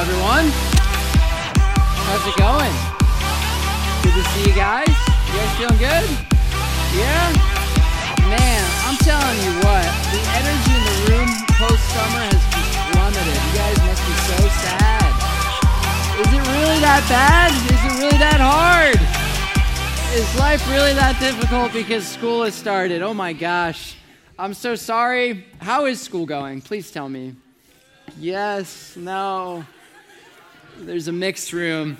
everyone. How's it going? Good to see you guys. You guys feeling good? Yeah? Man, I'm telling you what, the energy in the room post summer has just plummeted. You guys must be so sad. Is it really that bad? Is it really that hard? Is life really that difficult because school has started? Oh my gosh. I'm so sorry. How is school going? Please tell me. Yes, no. There's a mixed room.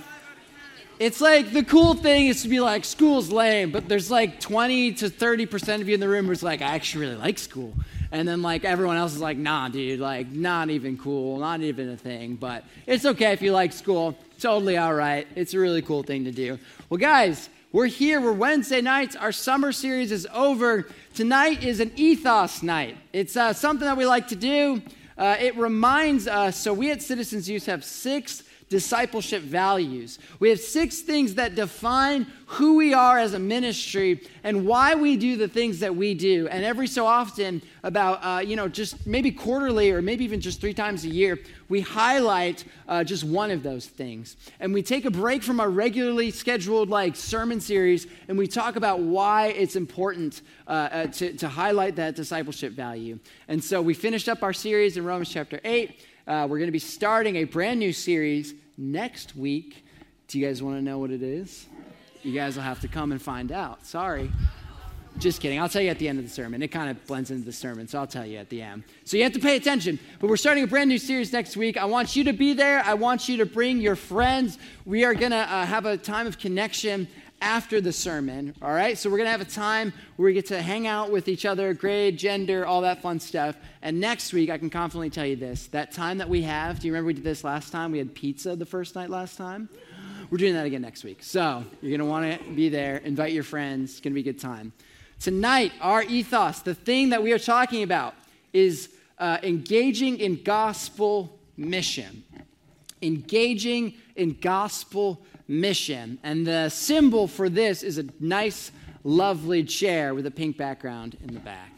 It's like the cool thing is to be like, school's lame, but there's like 20 to 30% of you in the room who's like, I actually really like school. And then like everyone else is like, nah, dude, like not even cool, not even a thing. But it's okay if you like school. Totally all right. It's a really cool thing to do. Well, guys, we're here. We're Wednesday nights. Our summer series is over. Tonight is an ethos night. It's uh, something that we like to do. Uh, it reminds us so we at Citizens Youth have six discipleship values. We have six things that define who we are as a ministry and why we do the things that we do. And every so often, about, uh, you know, just maybe quarterly or maybe even just three times a year, we highlight uh, just one of those things. And we take a break from our regularly scheduled, like, sermon series and we talk about why it's important uh, uh to, to highlight that discipleship value. And so we finished up our series in Romans chapter 8. Uh, we're going to be starting a brand new series next week. Do you guys want to know what it is? You guys will have to come and find out. Sorry. Just kidding. I'll tell you at the end of the sermon. It kind of blends into the sermon, so I'll tell you at the end. So you have to pay attention. But we're starting a brand new series next week. I want you to be there. I want you to bring your friends. We are going to uh, have a time of connection after the sermon, all right? So we're going to have a time where we get to hang out with each other, grade, gender, all that fun stuff. And next week, I can confidently tell you this that time that we have, do you remember we did this last time? We had pizza the first night last time. We're doing that again next week. So you're going to want to be there, invite your friends. It's going to be a good time. Tonight, our ethos, the thing that we are talking about, is uh, engaging in gospel mission. Engaging in gospel mission. And the symbol for this is a nice, lovely chair with a pink background in the back.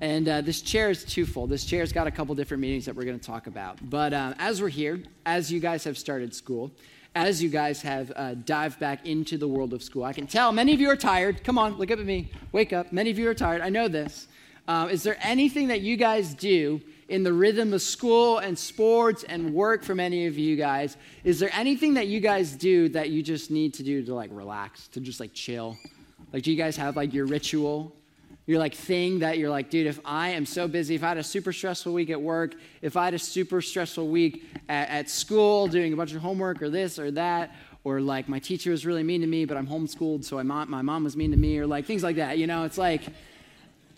And uh, this chair is twofold. This chair's got a couple different meanings that we're going to talk about. But uh, as we're here, as you guys have started school, as you guys have uh, dived back into the world of school, I can tell many of you are tired. Come on, look up at me. Wake up. Many of you are tired. I know this. Uh, is there anything that you guys do in the rhythm of school and sports and work for many of you guys, is there anything that you guys do that you just need to do to like relax, to just like chill? Like, do you guys have like your ritual? Your like thing that you're like, dude, if I am so busy, if I had a super stressful week at work, if I had a super stressful week at, at school doing a bunch of homework or this or that, or like my teacher was really mean to me, but I'm homeschooled, so my mom was mean to me, or like things like that. You know, it's like,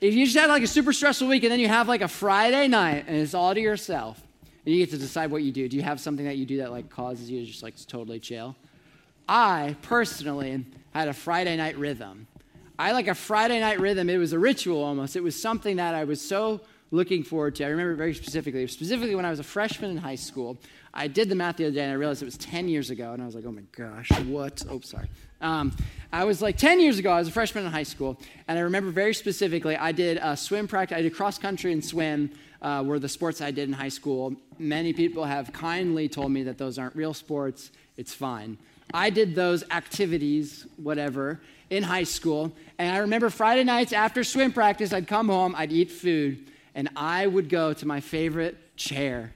if you just had like a super stressful week and then you have like a Friday night and it's all to yourself, and you get to decide what you do. Do you have something that you do that like causes you to just like totally chill? I personally had a Friday night rhythm. I like a Friday night rhythm. It was a ritual almost. It was something that I was so looking forward to. I remember very specifically, specifically when I was a freshman in high school. I did the math the other day and I realized it was 10 years ago. And I was like, oh my gosh, what? Oh, sorry. Um, I was like 10 years ago, I was a freshman in high school. And I remember very specifically, I did a swim practice, I did cross country and swim. Uh, were the sports I did in high school. Many people have kindly told me that those aren't real sports. It's fine. I did those activities, whatever, in high school. And I remember Friday nights after swim practice, I'd come home, I'd eat food, and I would go to my favorite chair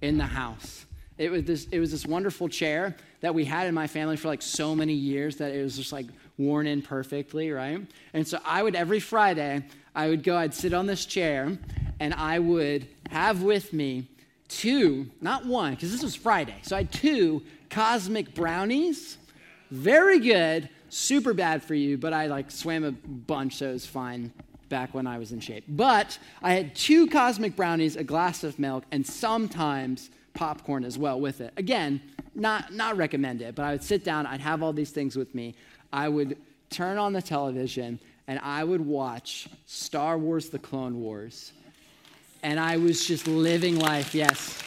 in the house. It was this, it was this wonderful chair that we had in my family for like so many years that it was just like worn in perfectly, right? And so I would, every Friday, I would go, I'd sit on this chair, and I would have with me two, not one, because this was Friday. So I had two cosmic brownies. Very good, super bad for you, but I like swam a bunch, so it was fine back when I was in shape. But I had two cosmic brownies, a glass of milk, and sometimes popcorn as well with it. Again, not, not recommend it, but I would sit down, I'd have all these things with me. I would turn on the television and I would watch Star Wars The Clone Wars. And I was just living life, yes.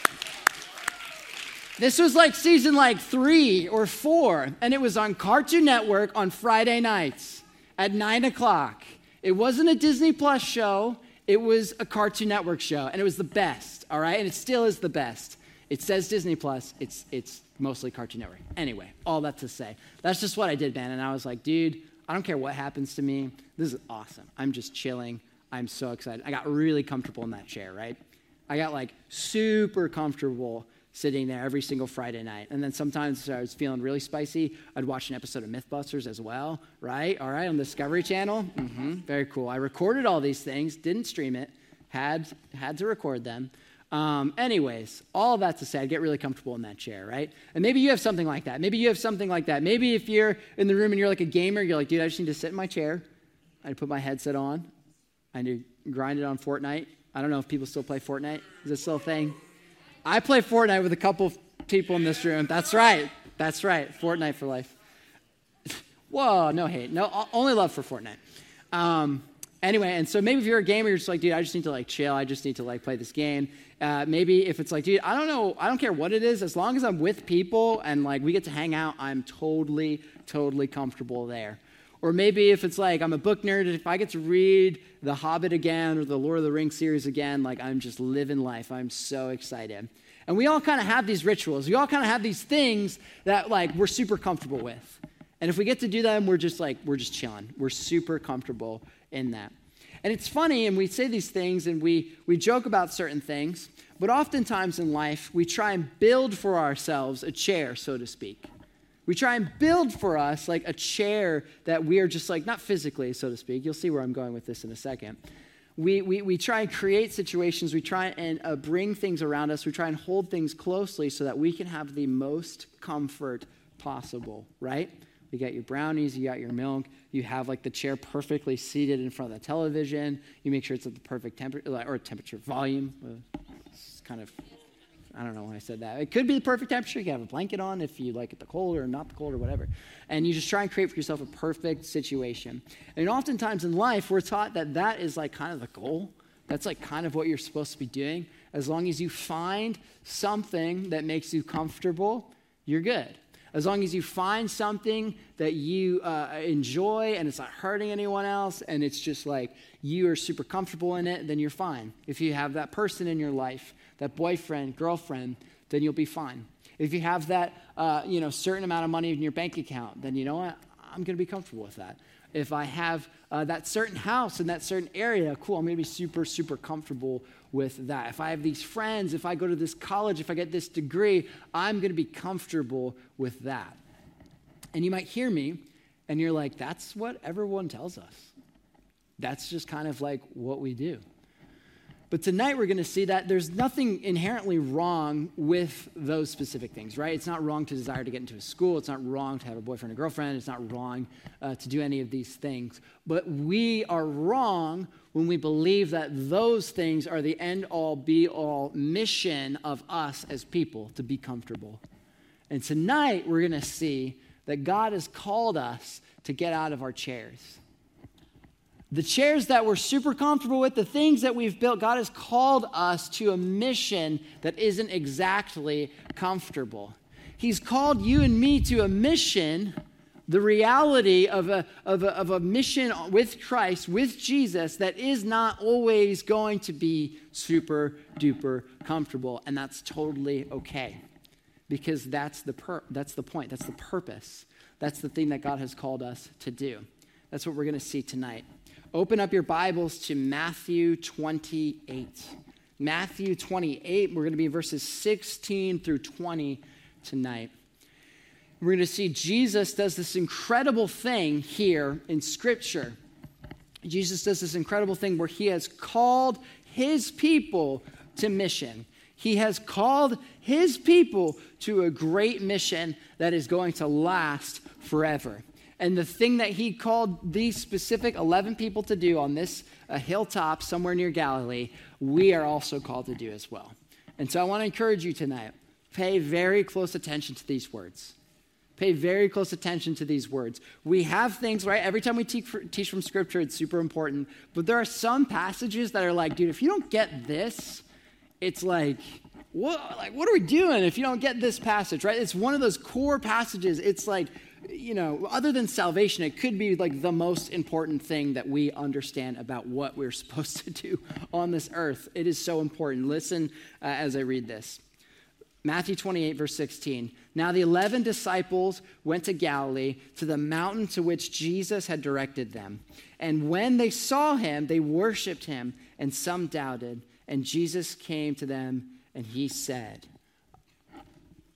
This was like season like three or four, and it was on Cartoon Network on Friday nights at nine o'clock. It wasn't a Disney Plus show, it was a Cartoon Network show, and it was the best, all right? And it still is the best. It says Disney Plus. It's it's mostly Cartoon Network. Anyway, all that to say, that's just what I did, man. And I was like, dude, I don't care what happens to me. This is awesome. I'm just chilling. I'm so excited. I got really comfortable in that chair, right? I got like super comfortable sitting there every single Friday night. And then sometimes I was feeling really spicy, I'd watch an episode of Mythbusters as well, right? All right, on Discovery Channel. Mm-hmm, very cool. I recorded all these things, didn't stream it, had, had to record them. Um, anyways, all that to say, I'd get really comfortable in that chair, right? And maybe you have something like that. Maybe you have something like that. Maybe if you're in the room and you're like a gamer, you're like, dude, I just need to sit in my chair. I'd put my headset on. I need to grind it on Fortnite. I don't know if people still play Fortnite. Is this still a thing? I play Fortnite with a couple people in this room. That's right. That's right. Fortnite for life. Whoa, no hate. No, only love for Fortnite. Um, anyway, and so maybe if you're a gamer, you're just like, dude, I just need to like chill. I just need to like play this game. Uh, maybe if it's like, dude, I don't know, I don't care what it is, as long as I'm with people and like we get to hang out, I'm totally, totally comfortable there. Or maybe if it's like I'm a book nerd, if I get to read The Hobbit again or the Lord of the Rings series again, like I'm just living life. I'm so excited. And we all kind of have these rituals. We all kind of have these things that like we're super comfortable with. And if we get to do them, we're just like, we're just chilling. We're super comfortable in that. And it's funny, and we say these things and we, we joke about certain things, but oftentimes in life, we try and build for ourselves a chair, so to speak. We try and build for us like a chair that we are just like, not physically, so to speak. You'll see where I'm going with this in a second. We, we, we try and create situations, we try and uh, bring things around us, we try and hold things closely so that we can have the most comfort possible, right? You got your brownies, you got your milk, you have like the chair perfectly seated in front of the television, you make sure it's at the perfect temperature, or temperature volume. Uh, it's kind of I don't know why I said that. It could be the perfect temperature. You have a blanket on if you like it the cold or not the cold or whatever. And you just try and create for yourself a perfect situation. And oftentimes in life, we're taught that that is like kind of the goal. That's like kind of what you're supposed to be doing. As long as you find something that makes you comfortable, you're good. As long as you find something that you uh, enjoy and it's not hurting anyone else and it's just like you are super comfortable in it, then you're fine. If you have that person in your life that boyfriend, girlfriend, then you'll be fine. If you have that, uh, you know, certain amount of money in your bank account, then you know what? I'm going to be comfortable with that. If I have uh, that certain house in that certain area, cool, I'm going to be super, super comfortable with that. If I have these friends, if I go to this college, if I get this degree, I'm going to be comfortable with that. And you might hear me and you're like, that's what everyone tells us. That's just kind of like what we do. But tonight we're going to see that there's nothing inherently wrong with those specific things, right? It's not wrong to desire to get into a school. It's not wrong to have a boyfriend or girlfriend. It's not wrong uh, to do any of these things. But we are wrong when we believe that those things are the end all, be all mission of us as people to be comfortable. And tonight we're going to see that God has called us to get out of our chairs the chairs that we're super comfortable with, the things that we've built, God has called us to a mission that isn't exactly comfortable. He's called you and me to a mission, the reality of a, of a, of a mission with Christ, with Jesus, that is not always going to be super duper comfortable. And that's totally okay because that's the, that's the point, that's the purpose, that's the thing that God has called us to do. That's what we're going to see tonight. Open up your Bibles to Matthew 28. Matthew 28, we're going to be verses 16 through 20 tonight. We're going to see Jesus does this incredible thing here in Scripture. Jesus does this incredible thing where he has called his people to mission. He has called his people to a great mission that is going to last forever. And the thing that he called these specific 11 people to do on this uh, hilltop somewhere near Galilee, we are also called to do as well. And so I want to encourage you tonight pay very close attention to these words. Pay very close attention to these words. We have things, right? Every time we teach from Scripture, it's super important. But there are some passages that are like, dude, if you don't get this, it's like, what, like, what are we doing if you don't get this passage, right? It's one of those core passages. It's like, you know, other than salvation, it could be like the most important thing that we understand about what we're supposed to do on this earth. It is so important. Listen uh, as I read this Matthew 28, verse 16. Now the 11 disciples went to Galilee, to the mountain to which Jesus had directed them. And when they saw him, they worshiped him, and some doubted. And Jesus came to them, and he said,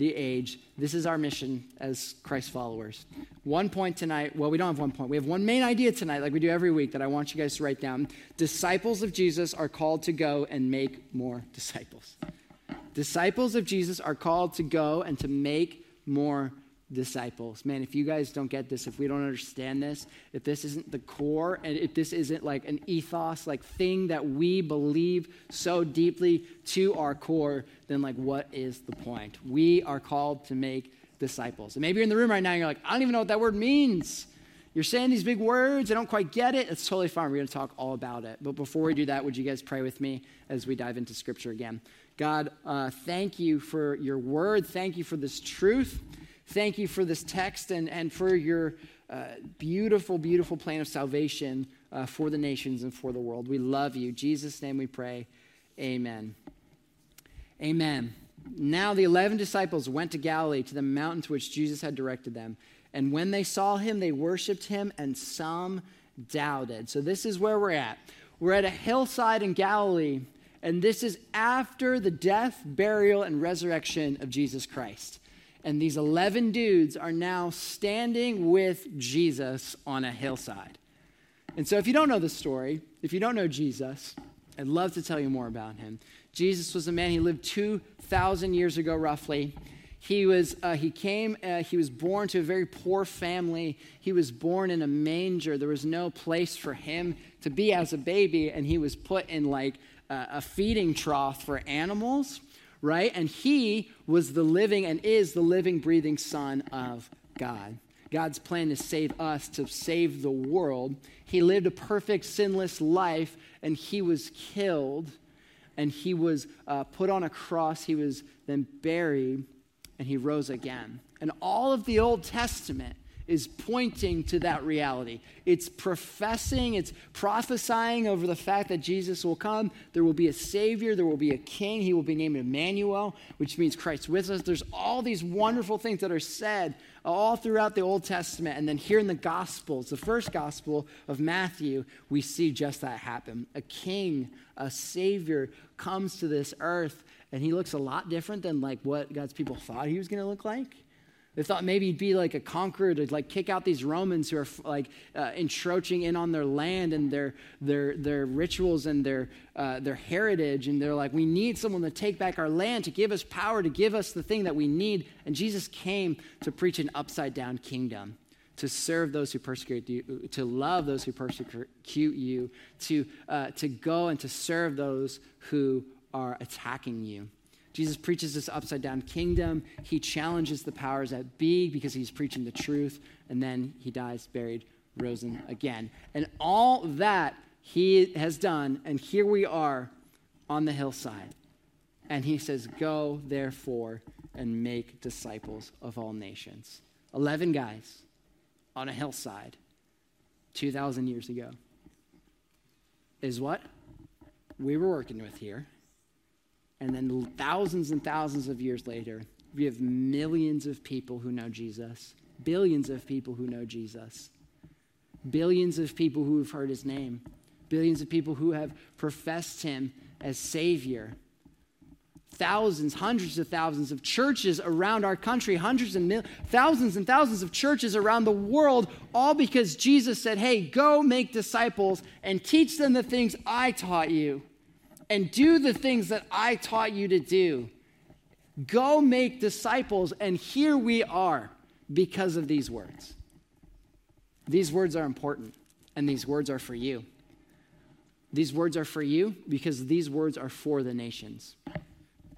the age. This is our mission as Christ followers. One point tonight, well, we don't have one point. We have one main idea tonight, like we do every week, that I want you guys to write down. Disciples of Jesus are called to go and make more disciples. Disciples of Jesus are called to go and to make more disciples. Man, if you guys don't get this, if we don't understand this, if this isn't the core, and if this isn't like an ethos, like thing that we believe so deeply to our core, then like what is the point? We are called to make disciples. And maybe you're in the room right now and you're like, I don't even know what that word means. You're saying these big words, I don't quite get it. It's totally fine. We're going to talk all about it. But before we do that, would you guys pray with me as we dive into scripture again? God, uh, thank you for your word. Thank you for this truth. Thank you for this text and, and for your uh, beautiful, beautiful plan of salvation uh, for the nations and for the world. We love you. Jesus' name we pray. Amen. Amen. Now the 11 disciples went to Galilee, to the mountain to which Jesus had directed them. And when they saw him, they worshiped him, and some doubted. So this is where we're at. We're at a hillside in Galilee and this is after the death, burial, and resurrection of Jesus Christ. And these 11 dudes are now standing with Jesus on a hillside. And so, if you don't know the story, if you don't know Jesus, I'd love to tell you more about him. Jesus was a man, he lived 2,000 years ago, roughly. He was, uh, he came, uh, he was born to a very poor family. He was born in a manger. There was no place for him to be as a baby, and he was put in like a feeding trough for animals, right? And he was the living and is the living, breathing Son of God. God's plan to save us, to save the world. He lived a perfect, sinless life, and he was killed, and he was uh, put on a cross. He was then buried, and he rose again. And all of the Old Testament is pointing to that reality. It's professing, it's prophesying over the fact that Jesus will come. There will be a Savior, there will be a King. He will be named Emmanuel, which means Christ with us. There's all these wonderful things that are said all throughout the Old Testament. And then here in the Gospels, the first Gospel of Matthew, we see just that happen. A King, a Savior comes to this earth, and he looks a lot different than like what God's people thought he was going to look like. They thought maybe he'd be like a conqueror to like kick out these Romans who are like uh, encroaching in on their land and their their their rituals and their uh, their heritage. And they're like, we need someone to take back our land, to give us power, to give us the thing that we need. And Jesus came to preach an upside down kingdom, to serve those who persecute you, to love those who persecute you, to uh, to go and to serve those who are attacking you. Jesus preaches this upside down kingdom. He challenges the powers that be because he's preaching the truth. And then he dies, buried, risen again. And all that he has done. And here we are on the hillside. And he says, Go therefore and make disciples of all nations. 11 guys on a hillside 2,000 years ago is what we were working with here. And then thousands and thousands of years later, we have millions of people who know Jesus, billions of people who know Jesus, billions of people who have heard his name, billions of people who have professed him as Savior. Thousands, hundreds of thousands of churches around our country, hundreds and mil- thousands and thousands of churches around the world, all because Jesus said, Hey, go make disciples and teach them the things I taught you and do the things that I taught you to do. Go make disciples, and here we are because of these words. These words are important, and these words are for you. These words are for you because these words are for the nations.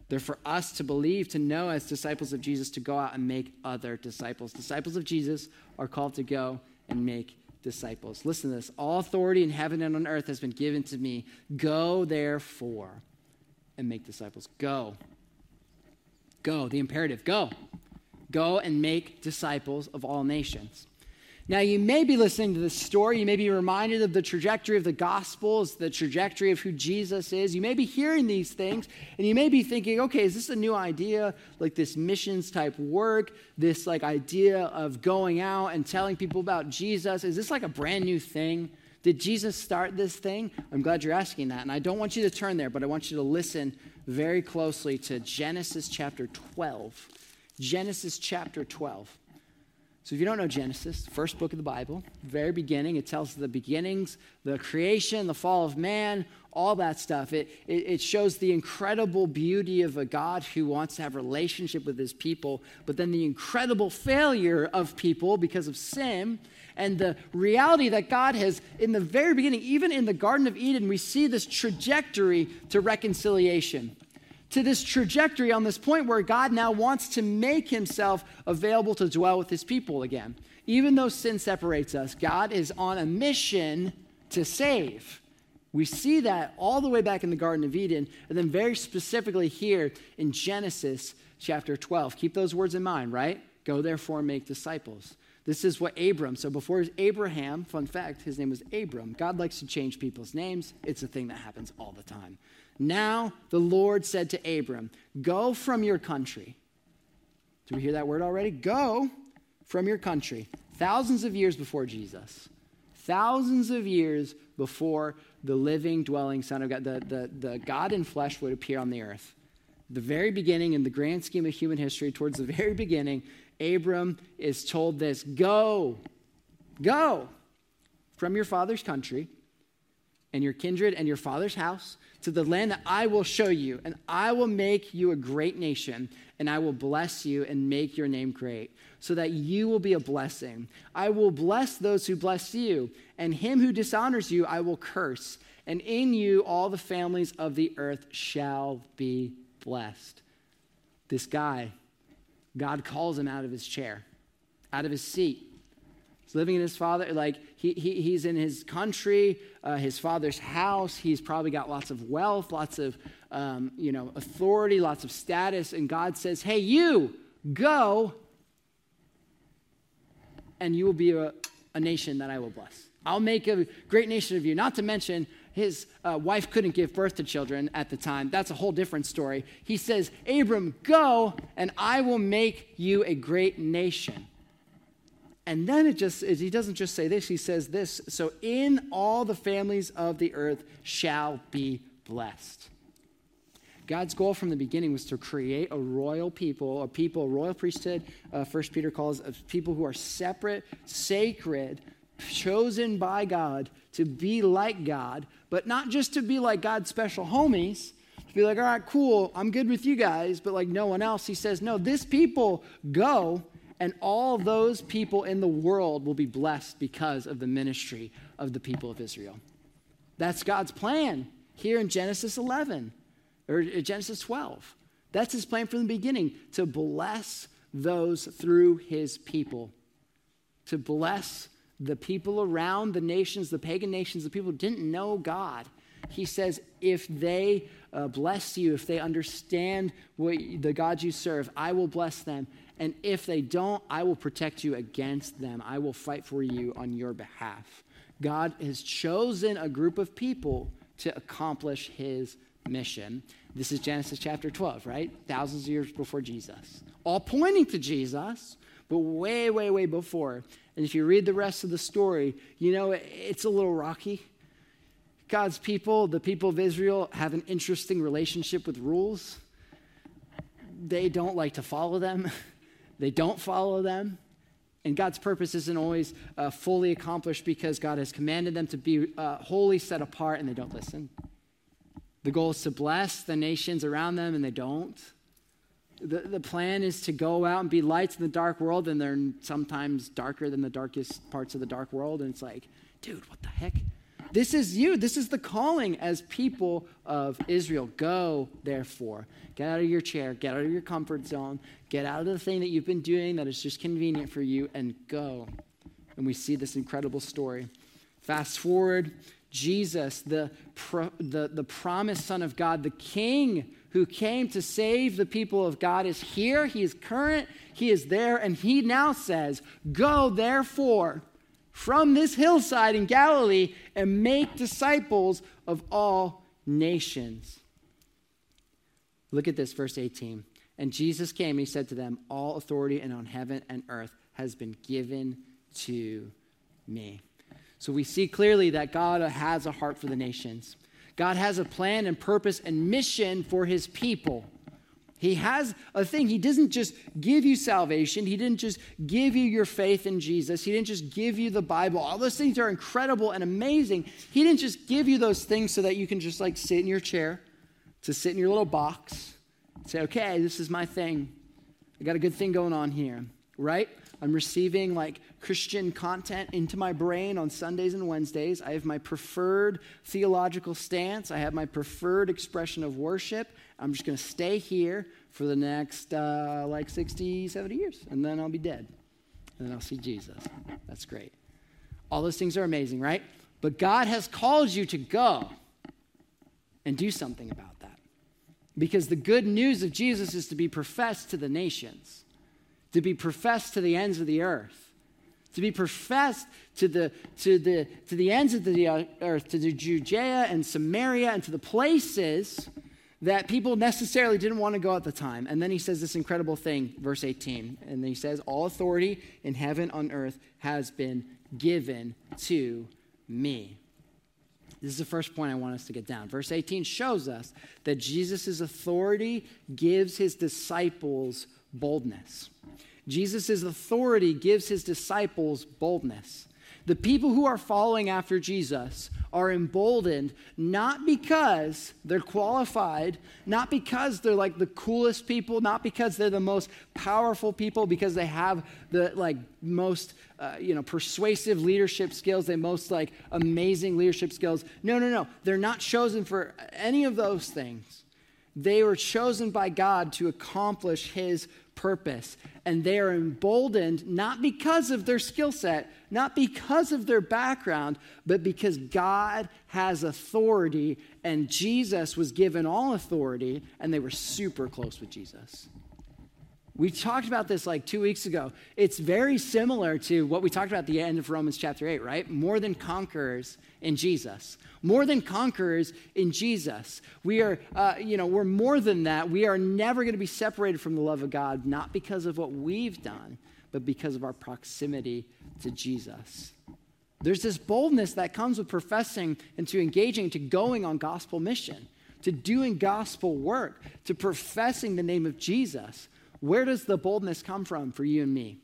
They're for us to believe, to know as disciples of Jesus, to go out and make other disciples. Disciples of Jesus are called to go and make disciples. Listen to this all authority in heaven and on earth has been given to me. Go therefore and make disciples. Go. Go, the imperative, go. Go and make disciples of all nations. Now, you may be listening to this story. You may be reminded of the trajectory of the Gospels, the trajectory of who Jesus is. You may be hearing these things, and you may be thinking, okay, is this a new idea, like this missions type work, this like idea of going out and telling people about Jesus? Is this like a brand new thing? Did Jesus start this thing? I'm glad you're asking that. And I don't want you to turn there, but I want you to listen very closely to Genesis chapter 12. Genesis chapter 12. So, if you don't know Genesis, first book of the Bible, very beginning, it tells the beginnings, the creation, the fall of man, all that stuff. It, it, it, shows the incredible beauty of a God who wants to have relationship with his people, but then the incredible failure of people because of sin, and the reality that God has, in the very beginning, even in the Garden of Eden, we see this trajectory to reconciliation to this trajectory on this point where God now wants to make himself available to dwell with his people again. Even though sin separates us, God is on a mission to save. We see that all the way back in the Garden of Eden, and then very specifically here in Genesis chapter 12. Keep those words in mind, right? Go therefore and make disciples. This is what Abram, so before Abraham, fun fact, his name was Abram. God likes to change people's names. It's a thing that happens all the time. Now the Lord said to Abram, Go from your country. Do we hear that word already? Go from your country. Thousands of years before Jesus. Thousands of years before the living, dwelling Son of God, the, the, the God in flesh would appear on the earth. The very beginning, in the grand scheme of human history, towards the very beginning, Abram is told this Go, go from your father's country and your kindred and your father's house to the land that I will show you, and I will make you a great nation, and I will bless you and make your name great, so that you will be a blessing. I will bless those who bless you, and him who dishonors you I will curse, and in you all the families of the earth shall be blessed. This guy, God calls him out of his chair, out of his seat. He's living in his father, like he, he, he's in his country, uh, his father's house. He's probably got lots of wealth, lots of, um, you know, authority, lots of status. And God says, hey, you, go, and you will be a, a nation that I will bless. I'll make a great nation of you. Not to mention, his uh, wife couldn't give birth to children at the time. That's a whole different story. He says, Abram, go, and I will make you a great nation. And then it just, he doesn't just say this, he says this. So, in all the families of the earth shall be blessed. God's goal from the beginning was to create a royal people, a people, a royal priesthood, uh, First Peter calls of people who are separate, sacred, chosen by God to be like God, but not just to be like God's special homies, to be like, all right, cool, I'm good with you guys, but like no one else. He says, no, this people go, and all those people in the world will be blessed because of the ministry of the people of Israel. That's God's plan here in Genesis 11 or uh, Genesis 12. That's his plan from the beginning to bless those through his people, to bless the people around the nations, the pagan nations, the people who didn't know God. He says, if they uh, bless you, if they understand what, the God you serve, I will bless them. And if they don't, I will protect you against them. I will fight for you on your behalf. God has chosen a group of people to accomplish his mission. This is Genesis chapter 12, right? Thousands of years before Jesus. All pointing to Jesus, but way, way, way before. And if you read the rest of the story, you know it's a little rocky. God's people, the people of Israel, have an interesting relationship with rules. They don't like to follow them, they don't follow them. And God's purpose isn't always uh, fully accomplished because God has commanded them to be uh, wholly set apart and they don't listen. The goal is to bless the nations around them and they don't. The, the plan is to go out and be lights in the dark world, and they're sometimes darker than the darkest parts of the dark world. And it's like, dude, what the heck? This is you. This is the calling as people of Israel. Go, therefore. Get out of your chair, get out of your comfort zone, get out of the thing that you've been doing that is just convenient for you, and go. And we see this incredible story. Fast forward, Jesus, the, pro, the, the promised Son of God, the King who came to save the people of God, is here. He is current. He is there. And he now says, Go therefore from this hillside in Galilee and make disciples of all nations. Look at this, verse 18. And Jesus came and he said to them, All authority and on heaven and earth has been given to me. So we see clearly that God has a heart for the nations. God has a plan and purpose and mission for his people. He has a thing. He doesn't just give you salvation. He didn't just give you your faith in Jesus. He didn't just give you the Bible. All those things are incredible and amazing. He didn't just give you those things so that you can just like sit in your chair, to sit in your little box, say, okay, this is my thing. I got a good thing going on here, right? I'm receiving like Christian content into my brain on Sundays and Wednesdays. I have my preferred theological stance. I have my preferred expression of worship. I'm just going to stay here for the next uh, like 60, 70 years, and then I'll be dead. And then I'll see Jesus. That's great. All those things are amazing, right? But God has called you to go and do something about that. Because the good news of Jesus is to be professed to the nations to be professed to the ends of the earth, to be professed to the, to the, to the ends of the earth, to the Judea and Samaria and to the places that people necessarily didn't want to go at the time. And then he says this incredible thing, verse 18. And then he says, All authority in heaven on earth has been given to me. This is the first point I want us to get down. Verse 18 shows us that Jesus' authority gives his disciples boldness. Jesus' authority gives his disciples boldness. The people who are following after Jesus are emboldened not because they're qualified, not because they're like the coolest people, not because they're the most powerful people, because they have the like most uh, you know persuasive leadership skills, they most like amazing leadership skills. No, no, no. They're not chosen for any of those things. They were chosen by God to accomplish his purpose. And they are emboldened not because of their skill set, not because of their background, but because God has authority and Jesus was given all authority, and they were super close with Jesus. We talked about this like two weeks ago. It's very similar to what we talked about at the end of Romans chapter 8, right? More than conquerors in Jesus. More than conquerors in Jesus. We are, uh, you know, we're more than that. We are never going to be separated from the love of God, not because of what we've done, but because of our proximity to Jesus. There's this boldness that comes with professing and to engaging, to going on gospel mission, to doing gospel work, to professing the name of Jesus. Where does the boldness come from for you and me?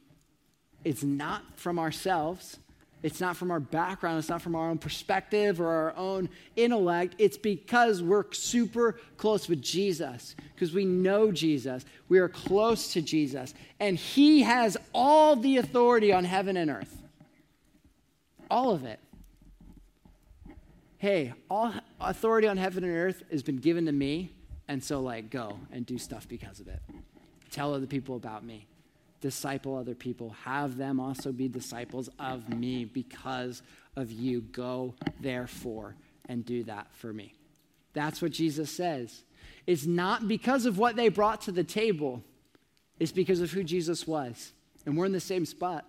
It's not from ourselves. It's not from our background. It's not from our own perspective or our own intellect. It's because we're super close with Jesus, because we know Jesus. We are close to Jesus. And He has all the authority on heaven and earth. All of it. Hey, all authority on heaven and earth has been given to me. And so, like, go and do stuff because of it. Tell other people about me. Disciple other people. Have them also be disciples of me because of you. Go, therefore, and do that for me. That's what Jesus says. It's not because of what they brought to the table, it's because of who Jesus was. And we're in the same spot.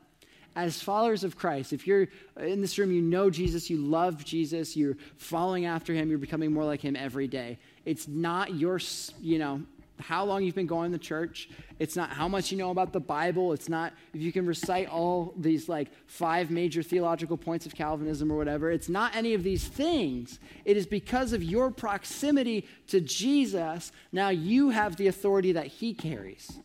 As followers of Christ, if you're in this room, you know Jesus, you love Jesus, you're following after him, you're becoming more like him every day. It's not your, you know, how long you've been going to church. It's not how much you know about the Bible. It's not if you can recite all these like five major theological points of Calvinism or whatever. It's not any of these things. It is because of your proximity to Jesus, now you have the authority that he carries.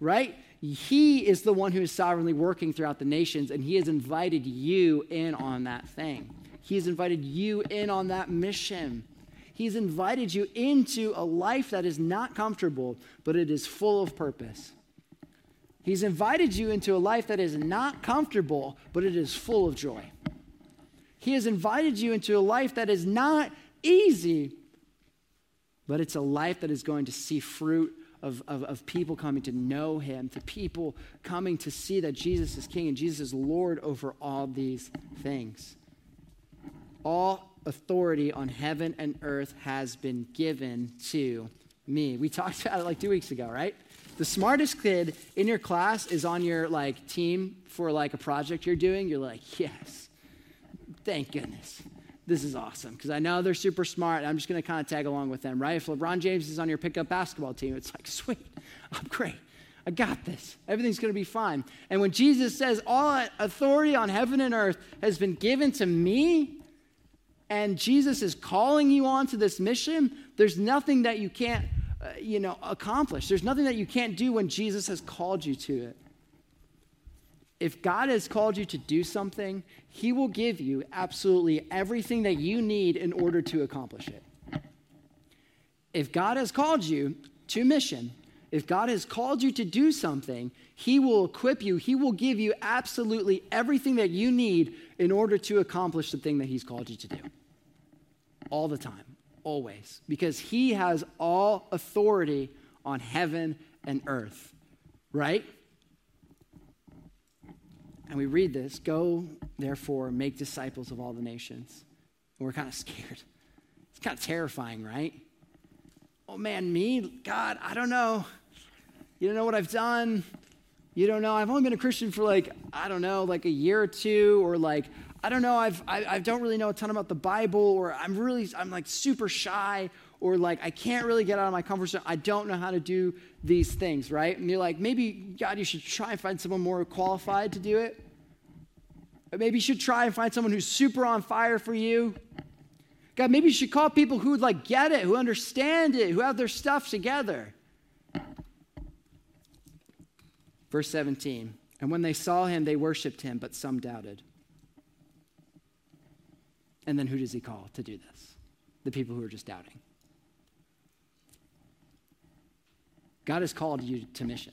Right? He is the one who is sovereignly working throughout the nations, and he has invited you in on that thing. He has invited you in on that mission. He's invited you into a life that is not comfortable, but it is full of purpose. He's invited you into a life that is not comfortable, but it is full of joy. He has invited you into a life that is not easy, but it's a life that is going to see fruit of, of, of people coming to know him, to people coming to see that Jesus is king and Jesus is Lord over all these things. All authority on heaven and earth has been given to me. We talked about it like two weeks ago, right? The smartest kid in your class is on your like team for like a project you're doing. You're like, yes, thank goodness. This is awesome because I know they're super smart. I'm just going to kind of tag along with them, right? If LeBron James is on your pickup basketball team, it's like, sweet, I'm great. I got this. Everything's going to be fine. And when Jesus says, All authority on heaven and earth has been given to me, and Jesus is calling you on to this mission, there's nothing that you can't, uh, you know, accomplish. There's nothing that you can't do when Jesus has called you to it. If God has called you to do something, He will give you absolutely everything that you need in order to accomplish it. If God has called you to mission, if God has called you to do something, He will equip you, He will give you absolutely everything that you need in order to accomplish the thing that He's called you to do all the time, always, because he has all authority on heaven and earth, right? And we read this go, therefore, make disciples of all the nations. And we're kind of scared. It's kind of terrifying, right? Oh man, me? God, I don't know. You don't know what I've done. You don't know. I've only been a Christian for like, I don't know, like a year or two, or like, I don't know, I've, I, I don't really know a ton about the Bible, or I'm really, I'm like super shy, or like I can't really get out of my comfort zone. I don't know how to do these things, right? And you're like, maybe, God, you should try and find someone more qualified to do it. Or maybe you should try and find someone who's super on fire for you. God, maybe you should call people who would like get it, who understand it, who have their stuff together. Verse 17. And when they saw him, they worshiped him, but some doubted. And then who does he call to do this? The people who are just doubting. God has called you to mission.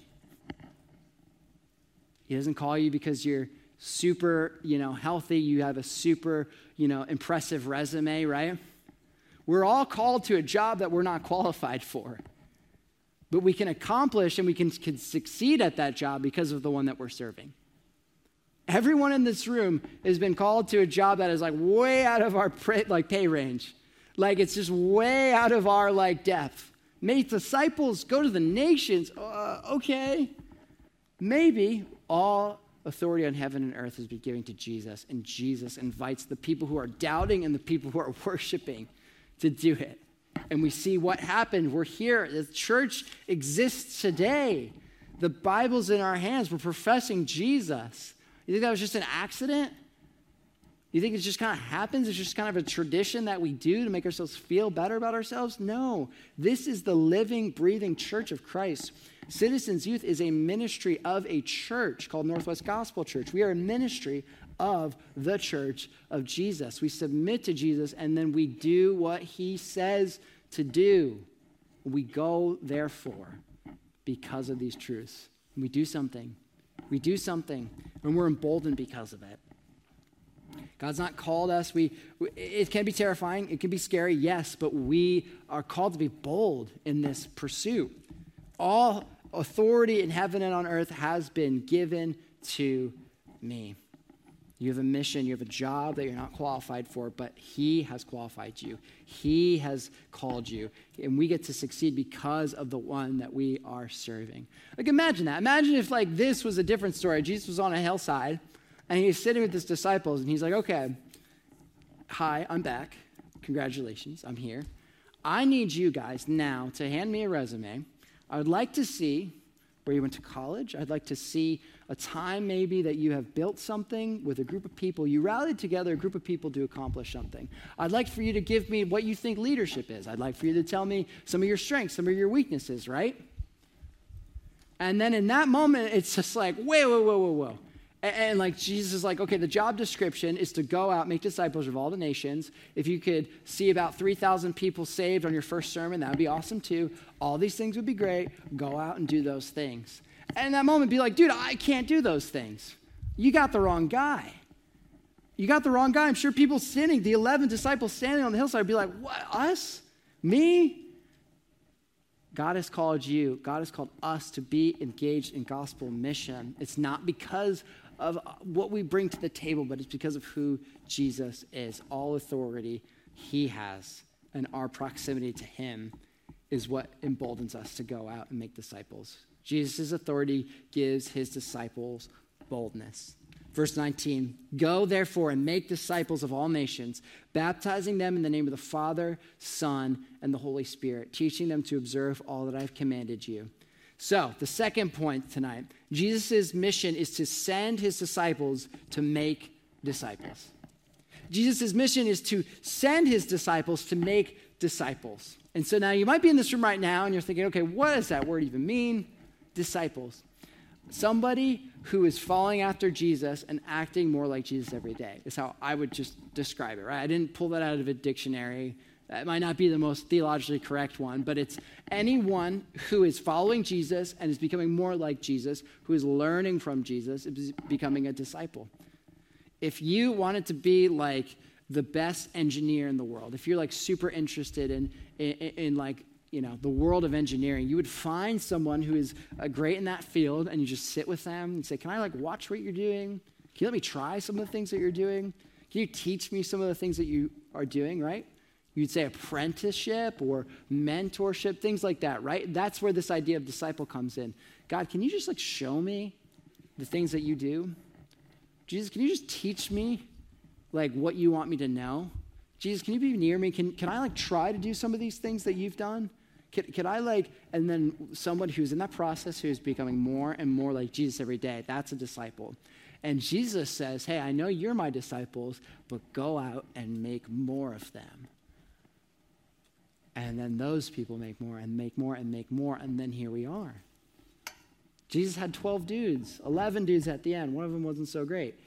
He doesn't call you because you're super, you know, healthy, you have a super, you know, impressive resume, right? We're all called to a job that we're not qualified for. But we can accomplish and we can, can succeed at that job because of the one that we're serving. Everyone in this room has been called to a job that is like way out of our pay, like pay range. Like it's just way out of our like depth. Make disciples, go to the nations. Uh, okay. Maybe all authority on heaven and earth has been given to Jesus, and Jesus invites the people who are doubting and the people who are worshiping to do it. And we see what happened. We're here. The church exists today. The Bible's in our hands. We're professing Jesus. You think that was just an accident? You think it just kind of happens? It's just kind of a tradition that we do to make ourselves feel better about ourselves? No. This is the living, breathing church of Christ. Citizens Youth is a ministry of a church called Northwest Gospel Church. We are a ministry of the church of Jesus. We submit to Jesus and then we do what he says to do. We go, therefore, because of these truths. We do something. We do something and we're emboldened because of it. God's not called us. We, we, it can be terrifying. It can be scary, yes, but we are called to be bold in this pursuit. All authority in heaven and on earth has been given to me. You have a mission, you have a job that you're not qualified for, but He has qualified you. He has called you. And we get to succeed because of the one that we are serving. Like, imagine that. Imagine if, like, this was a different story. Jesus was on a hillside and he's sitting with his disciples and he's like, okay, hi, I'm back. Congratulations, I'm here. I need you guys now to hand me a resume. I would like to see where you went to college. I'd like to see a time maybe that you have built something with a group of people. You rallied together a group of people to accomplish something. I'd like for you to give me what you think leadership is. I'd like for you to tell me some of your strengths, some of your weaknesses, right? And then in that moment, it's just like, whoa, whoa, whoa, whoa, whoa. And, and, like Jesus is like, okay, the job description is to go out, make disciples of all the nations. If you could see about 3,000 people saved on your first sermon, that would be awesome too. All these things would be great. Go out and do those things. And in that moment, be like, dude, I can't do those things. You got the wrong guy. You got the wrong guy. I'm sure people standing, the 11 disciples standing on the hillside, would be like, what, us? Me? God has called you, God has called us to be engaged in gospel mission. It's not because of what we bring to the table, but it's because of who Jesus is. All authority he has and our proximity to him is what emboldens us to go out and make disciples. Jesus' authority gives his disciples boldness. Verse 19 Go therefore and make disciples of all nations, baptizing them in the name of the Father, Son, and the Holy Spirit, teaching them to observe all that I've commanded you. So, the second point tonight Jesus' mission is to send his disciples to make disciples. Jesus' mission is to send his disciples to make disciples. And so now you might be in this room right now and you're thinking, okay, what does that word even mean? Disciples. Somebody who is following after Jesus and acting more like Jesus every day is how I would just describe it, right? I didn't pull that out of a dictionary. That might not be the most theologically correct one, but it's anyone who is following Jesus and is becoming more like Jesus, who is learning from Jesus, is becoming a disciple. If you wanted to be like the best engineer in the world, if you're like super interested in, in, in like you know the world of engineering. You would find someone who is uh, great in that field and you just sit with them and say can i like watch what you're doing? Can you let me try some of the things that you're doing? Can you teach me some of the things that you are doing right? You'd say apprenticeship or mentorship things like that right? That's where this idea of disciple comes in. God can you just like show me the things that you do? Jesus can you just teach me like what you want me to know? Jesus can you be near me? Can, can i like try to do some of these things that you've done could, could I like, and then someone who's in that process who's becoming more and more like Jesus every day, that's a disciple. And Jesus says, Hey, I know you're my disciples, but go out and make more of them. And then those people make more and make more and make more, and then here we are. Jesus had 12 dudes, 11 dudes at the end. One of them wasn't so great.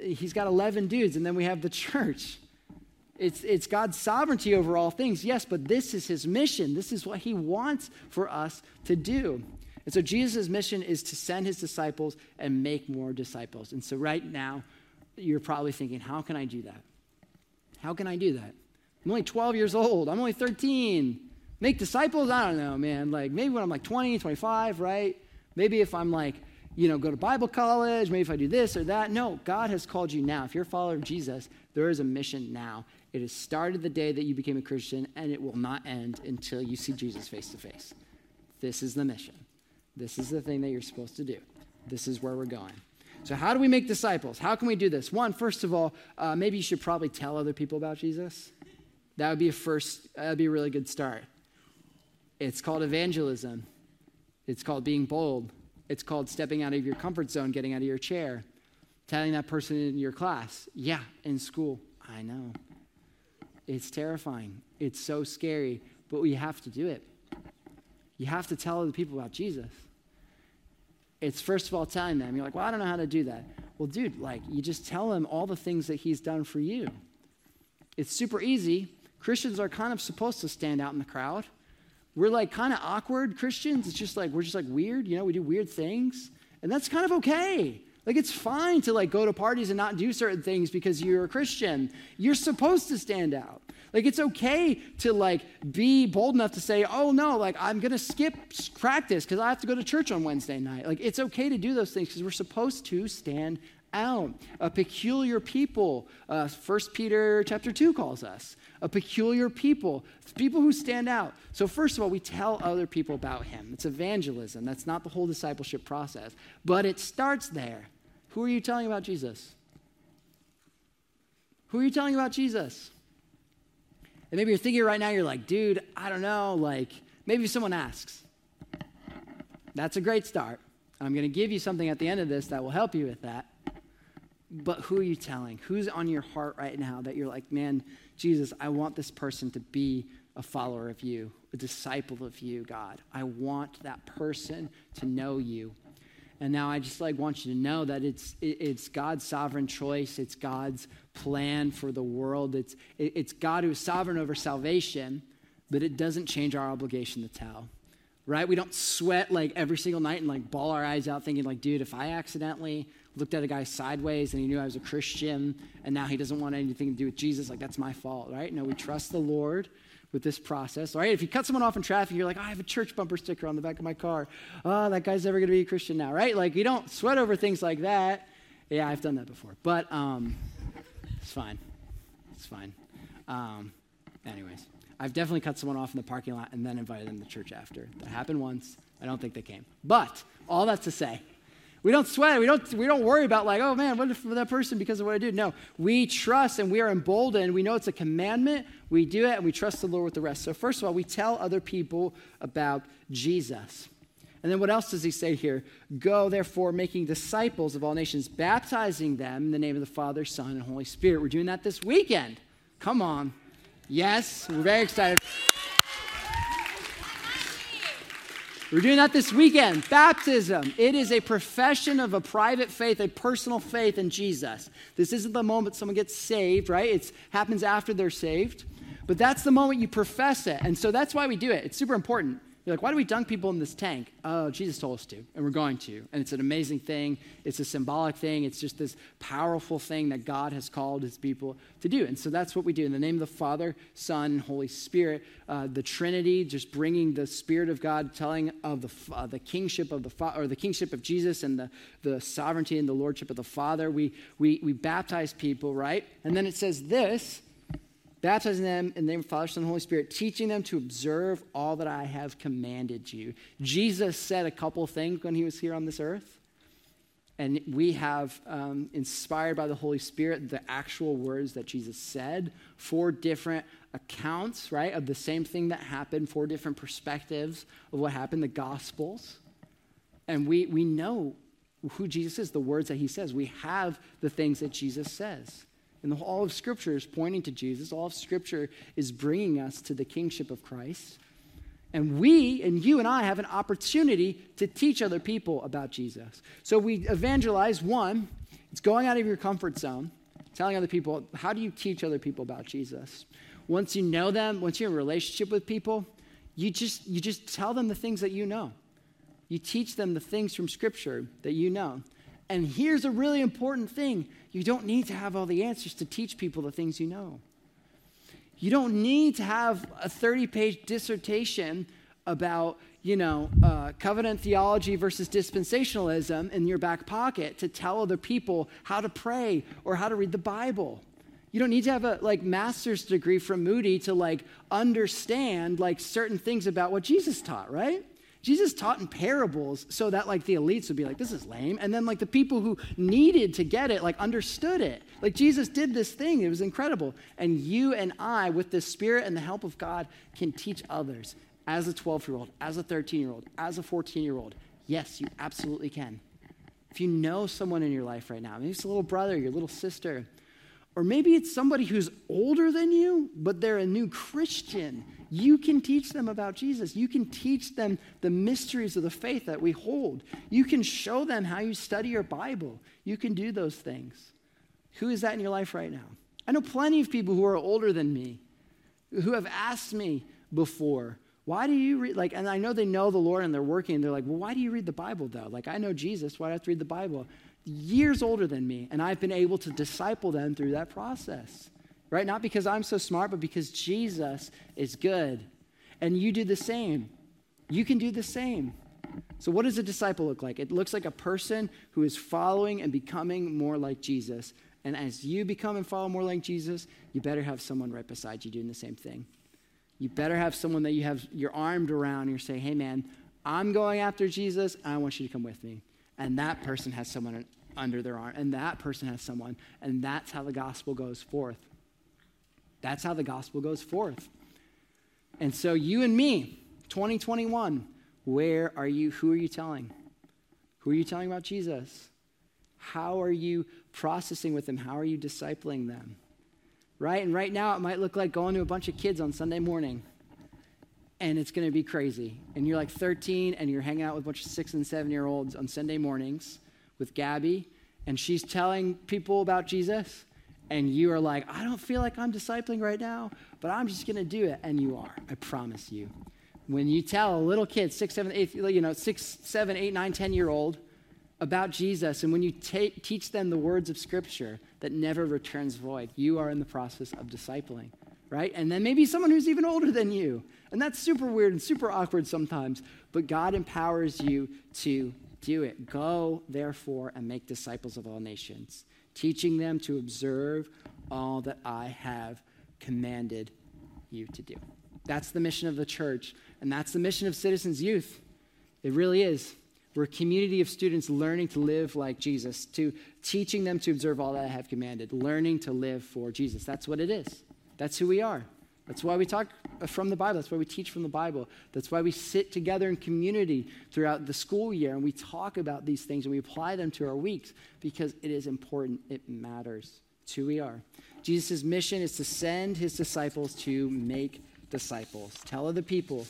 He's got 11 dudes, and then we have the church. It's, it's God's sovereignty over all things, yes, but this is his mission. This is what he wants for us to do. And so Jesus' mission is to send his disciples and make more disciples. And so right now, you're probably thinking, how can I do that? How can I do that? I'm only 12 years old. I'm only 13. Make disciples? I don't know, man. Like maybe when I'm like 20, 25, right? Maybe if I'm like, you know, go to Bible college, maybe if I do this or that. No, God has called you now. If you're a follower of Jesus, there is a mission now. It has started the day that you became a Christian, and it will not end until you see Jesus face to face. This is the mission. This is the thing that you're supposed to do. This is where we're going. So, how do we make disciples? How can we do this? One, first of all, uh, maybe you should probably tell other people about Jesus. That would be a first, that would be a really good start. It's called evangelism, it's called being bold, it's called stepping out of your comfort zone, getting out of your chair, telling that person in your class, yeah, in school, I know. It's terrifying. It's so scary, but we have to do it. You have to tell other people about Jesus. It's first of all telling them. You're like, well, I don't know how to do that. Well, dude, like, you just tell them all the things that he's done for you. It's super easy. Christians are kind of supposed to stand out in the crowd. We're like kind of awkward Christians. It's just like, we're just like weird. You know, we do weird things. And that's kind of okay. Like it's fine to like go to parties and not do certain things because you're a Christian. You're supposed to stand out. Like it's okay to like be bold enough to say, "Oh no, like I'm going to skip practice cuz I have to go to church on Wednesday night." Like it's okay to do those things cuz we're supposed to stand out. A peculiar people, uh, 1 Peter chapter 2 calls us. A peculiar people, people who stand out. So, first of all, we tell other people about him. It's evangelism. That's not the whole discipleship process, but it starts there. Who are you telling about Jesus? Who are you telling about Jesus? And maybe you're thinking right now, you're like, dude, I don't know. Like, maybe someone asks. That's a great start. I'm going to give you something at the end of this that will help you with that. But who are you telling? Who's on your heart right now that you're like, man, Jesus, I want this person to be a follower of you, a disciple of you, God. I want that person to know you. And now I just like want you to know that it's it's God's sovereign choice. It's God's plan for the world. It's it's God who is sovereign over salvation, but it doesn't change our obligation to tell. Right? We don't sweat like every single night and like bawl our eyes out thinking like, dude, if I accidentally looked at a guy sideways and he knew I was a Christian and now he doesn't want anything to do with Jesus. Like, that's my fault, right? No, we trust the Lord with this process, right? If you cut someone off in traffic, you're like, oh, I have a church bumper sticker on the back of my car. Oh, that guy's never going to be a Christian now, right? Like, you don't sweat over things like that. Yeah, I've done that before. But um, it's fine. It's fine. Um, anyways, I've definitely cut someone off in the parking lot and then invited them to church after. That happened once. I don't think they came. But all that to say, we don't sweat. We don't, we don't worry about, like, oh man, what if that person because of what I did? No, we trust and we are emboldened. We know it's a commandment. We do it and we trust the Lord with the rest. So, first of all, we tell other people about Jesus. And then what else does he say here? Go, therefore, making disciples of all nations, baptizing them in the name of the Father, Son, and Holy Spirit. We're doing that this weekend. Come on. Yes, we're very excited. We're doing that this weekend. Baptism. It is a profession of a private faith, a personal faith in Jesus. This isn't the moment someone gets saved, right? It happens after they're saved. But that's the moment you profess it. And so that's why we do it. It's super important. You're like, why do we dunk people in this tank? Oh, Jesus told us to, and we're going to. And it's an amazing thing. It's a symbolic thing. It's just this powerful thing that God has called his people to do. And so that's what we do. In the name of the Father, Son, Holy Spirit, uh, the Trinity, just bringing the Spirit of God, telling of the, uh, the kingship of the Father, or the kingship of Jesus and the, the sovereignty and the lordship of the Father. We, we, we baptize people, right? And then it says this baptizing them in the name of the Father, Son, and Holy Spirit, teaching them to observe all that I have commanded you. Jesus said a couple things when he was here on this earth. And we have, um, inspired by the Holy Spirit, the actual words that Jesus said, four different accounts, right, of the same thing that happened, four different perspectives of what happened, the Gospels. And we, we know who Jesus is, the words that he says. We have the things that Jesus says. And all of Scripture is pointing to Jesus. All of Scripture is bringing us to the kingship of Christ. And we, and you and I, have an opportunity to teach other people about Jesus. So we evangelize one, it's going out of your comfort zone, telling other people, how do you teach other people about Jesus? Once you know them, once you're in a relationship with people, you just, you just tell them the things that you know. You teach them the things from Scripture that you know. And here's a really important thing you don't need to have all the answers to teach people the things you know. You don't need to have a 30 page dissertation about, you know, uh, covenant theology versus dispensationalism in your back pocket to tell other people how to pray or how to read the Bible. You don't need to have a like master's degree from Moody to like understand like certain things about what Jesus taught, right? Jesus taught in parables so that like the elites would be like, this is lame. And then like the people who needed to get it, like understood it. Like Jesus did this thing. It was incredible. And you and I, with the spirit and the help of God, can teach others as a 12 year old, as a 13 year old, as a 14 year old. Yes, you absolutely can. If you know someone in your life right now, maybe it's a little brother, your little sister, or maybe it's somebody who's older than you, but they're a new Christian you can teach them about Jesus. You can teach them the mysteries of the faith that we hold. You can show them how you study your Bible. You can do those things. Who is that in your life right now? I know plenty of people who are older than me who have asked me before, why do you read, like, and I know they know the Lord and they're working, and they're like, well, why do you read the Bible though? Like, I know Jesus, why do I have to read the Bible? Years older than me, and I've been able to disciple them through that process right? Not because I'm so smart, but because Jesus is good. And you do the same. You can do the same. So, what does a disciple look like? It looks like a person who is following and becoming more like Jesus. And as you become and follow more like Jesus, you better have someone right beside you doing the same thing. You better have someone that you have your armed around and you're saying, hey man, I'm going after Jesus. I want you to come with me. And that person has someone under their arm, and that person has someone, and that's how the gospel goes forth. That's how the gospel goes forth. And so, you and me, 2021, where are you? Who are you telling? Who are you telling about Jesus? How are you processing with them? How are you discipling them? Right? And right now, it might look like going to a bunch of kids on Sunday morning. And it's going to be crazy. And you're like 13 and you're hanging out with a bunch of six and seven year olds on Sunday mornings with Gabby. And she's telling people about Jesus and you are like, I don't feel like I'm discipling right now, but I'm just going to do it. And you are. I promise you. When you tell a little kid, six, seven, eight, you know, six, seven, eight, nine, ten year old, about Jesus and when you ta- teach them the words of Scripture that never returns void, you are in the process of discipling, right? And then maybe someone who's even older than you. And that's super weird and super awkward sometimes, but God empowers you to do it. Go, therefore, and make disciples of all nations, teaching them to observe all that I have commanded you to do. That's the mission of the church, and that's the mission of Citizens Youth. It really is. We're a community of students learning to live like Jesus, to teaching them to observe all that I have commanded, learning to live for Jesus. That's what it is. That's who we are. That's why we talk uh, from the Bible. That's why we teach from the Bible. That's why we sit together in community throughout the school year and we talk about these things and we apply them to our weeks because it is important. It matters. It's who we are. Jesus' mission is to send his disciples to make disciples. Tell other people,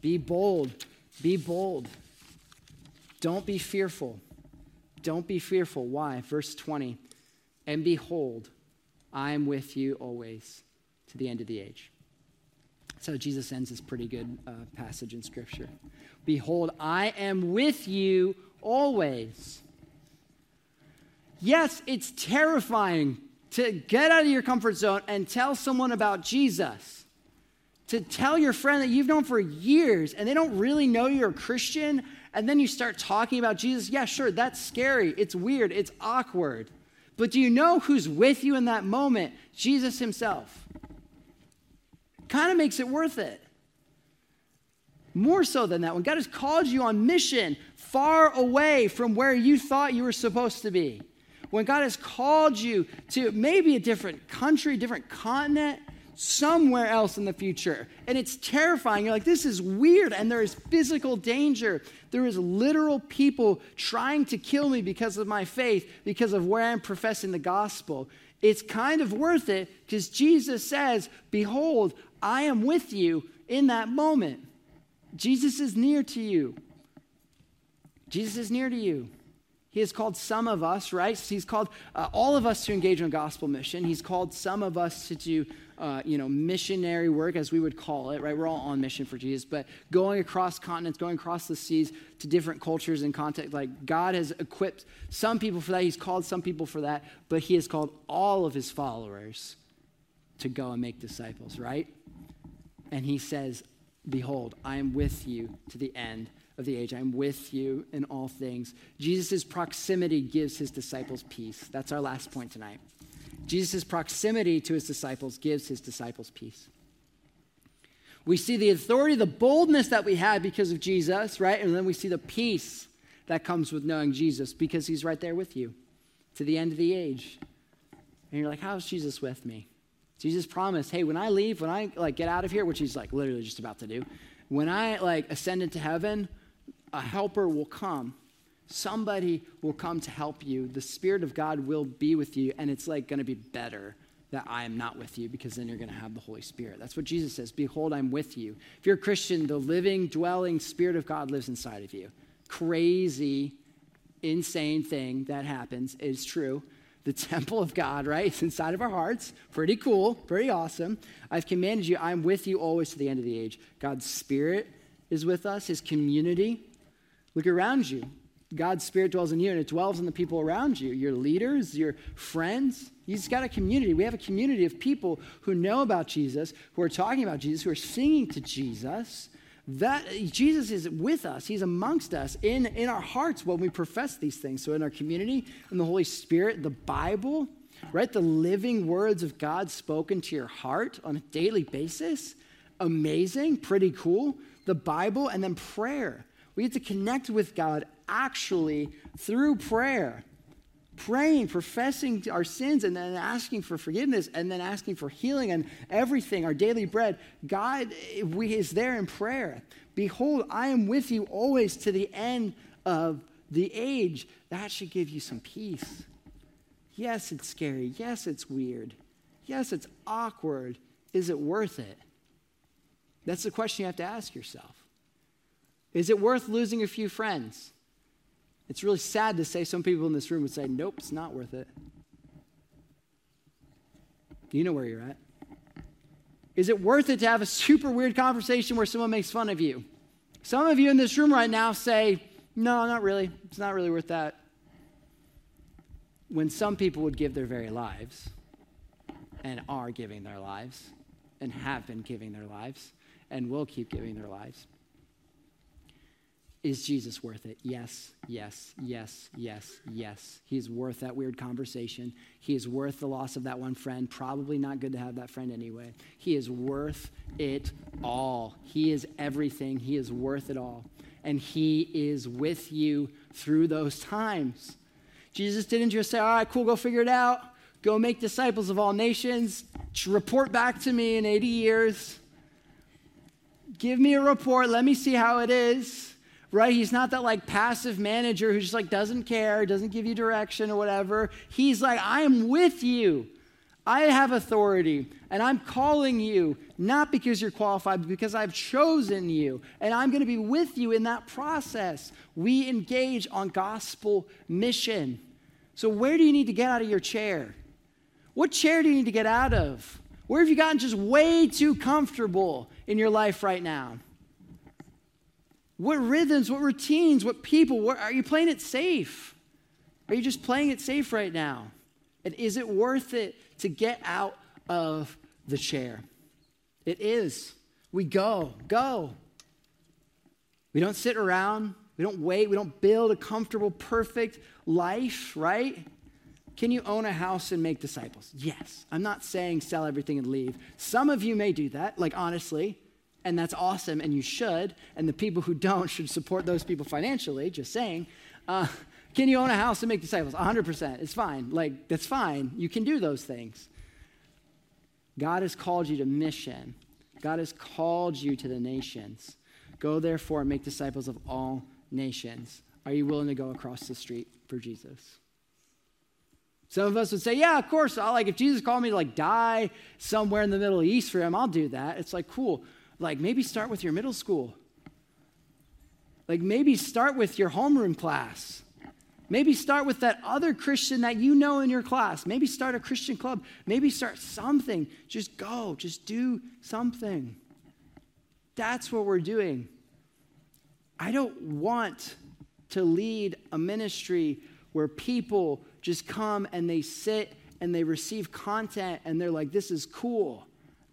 be bold, be bold. Don't be fearful. Don't be fearful. Why? Verse 20. And behold, I am with you always to the end of the age. So Jesus ends this pretty good uh, passage in Scripture. Behold, I am with you always. Yes, it's terrifying to get out of your comfort zone and tell someone about Jesus. To tell your friend that you've known for years and they don't really know you're a Christian and then you start talking about Jesus, yeah, sure, that's scary. It's weird. It's awkward. But do you know who's with you in that moment? Jesus himself. Kind of makes it worth it. More so than that, when God has called you on mission far away from where you thought you were supposed to be, when God has called you to maybe a different country, different continent, somewhere else in the future. And it's terrifying. You're like, this is weird. And there is physical danger. There is literal people trying to kill me because of my faith, because of where I'm professing the gospel. It's kind of worth it because Jesus says, Behold, I am with you in that moment. Jesus is near to you. Jesus is near to you. He has called some of us, right? He's called uh, all of us to engage in gospel mission. He's called some of us to do uh, you know, missionary work, as we would call it, right? We're all on mission for Jesus, but going across continents, going across the seas to different cultures and context, like God has equipped some people for that. He's called some people for that, but He has called all of His followers to go and make disciples, right? And He says, Behold, I am with you to the end of the age. I'm with you in all things. Jesus' proximity gives his disciples peace. That's our last point tonight. Jesus' proximity to his disciples gives his disciples peace. We see the authority, the boldness that we have because of Jesus, right? And then we see the peace that comes with knowing Jesus because he's right there with you to the end of the age. And you're like, how is Jesus with me? Jesus promised, hey, when I leave, when I like get out of here, which he's like literally just about to do, when I like ascend into heaven, a helper will come somebody will come to help you. The Spirit of God will be with you, and it's like going to be better that I am not with you because then you're going to have the Holy Spirit. That's what Jesus says Behold, I'm with you. If you're a Christian, the living, dwelling Spirit of God lives inside of you. Crazy, insane thing that happens is true. The temple of God, right? It's inside of our hearts. Pretty cool, pretty awesome. I've commanded you, I'm with you always to the end of the age. God's Spirit is with us, His community. Look around you. God's Spirit dwells in you and it dwells in the people around you, your leaders, your friends. He's got a community. We have a community of people who know about Jesus, who are talking about Jesus, who are singing to Jesus. That Jesus is with us. He's amongst us in, in our hearts when we profess these things. So in our community, in the Holy Spirit, the Bible, right? The living words of God spoken to your heart on a daily basis. Amazing, pretty cool. The Bible and then prayer. We get to connect with God actually through prayer. Praying, professing our sins, and then asking for forgiveness, and then asking for healing and everything, our daily bread. God eh, we, is there in prayer. Behold, I am with you always to the end of the age. That should give you some peace. Yes, it's scary. Yes, it's weird. Yes, it's awkward. Is it worth it? That's the question you have to ask yourself. Is it worth losing a few friends? It's really sad to say some people in this room would say, nope, it's not worth it. You know where you're at. Is it worth it to have a super weird conversation where someone makes fun of you? Some of you in this room right now say, no, not really. It's not really worth that. when some people would give their very lives and are giving their lives and have been giving their lives and will keep giving their lives. Is Jesus worth it? Yes, yes, yes, yes, yes. He's worth that weird conversation. He is worth the loss of that one friend. Probably not good to have that friend anyway. He is worth it all. He is everything. He is worth it all. And He is with you through those times. Jesus didn't just say, All right, cool, go figure it out. Go make disciples of all nations. Report back to me in 80 years. Give me a report. Let me see how it is right? He's not that like passive manager who just like doesn't care, doesn't give you direction or whatever. He's like, I am with you. I have authority, and I'm calling you not because you're qualified, but because I've chosen you, and I'm going to be with you in that process. We engage on gospel mission. So, where do you need to get out of your chair? What chair do you need to get out of? Where have you gotten just way too comfortable in your life right now? What rhythms, what routines, what people, what, are you playing it safe? Are you just playing it safe right now? And is it worth it to get out of the chair? It is. We go, go. We don't sit around, we don't wait, we don't build a comfortable, perfect life, right? Can you own a house and make disciples? Yes. I'm not saying sell everything and leave. Some of you may do that, like honestly and that's awesome, and you should. And the people who don't should support those people financially, just saying. Uh, can you own a house and make disciples? 100%. It's fine. Like, that's fine. You can do those things. God has called you to mission, God has called you to the nations. Go therefore and make disciples of all nations. Are you willing to go across the street for Jesus? Some of us would say, yeah, of course. I'll like if Jesus called me to like die somewhere in the Middle East for him, I'll do that. It's like cool like maybe start with your middle school. Like maybe start with your homeroom class. Maybe start with that other Christian that you know in your class. Maybe start a Christian club. Maybe start something. Just go, just do something. That's what we're doing. I don't want to lead a ministry where people just come and they sit and they receive content and they're like, this is cool.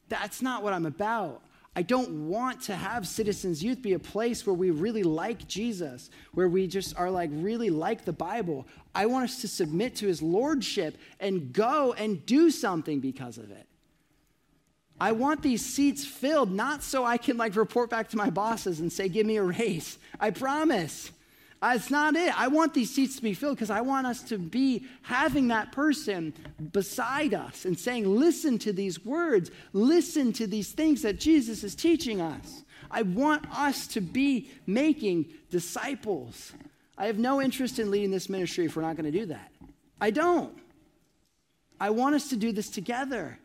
That's not what I'm about. I don't want to have Citizens Youth be a place where we really like Jesus, where we just are like really like the Bible. I want us to submit to his lordship and go and do something because of it. I want these seats filled not so I can like report back to my bosses and say, give me a raise. I promise. Uh, That's not it. I want these seats to be filled because I want us to be having that person beside us and saying, listen to these words, listen to these things that Jesus is teaching us. I want us to be making disciples. I have no interest in leading this ministry if we're not going to do that. I don't. I want us to do this together.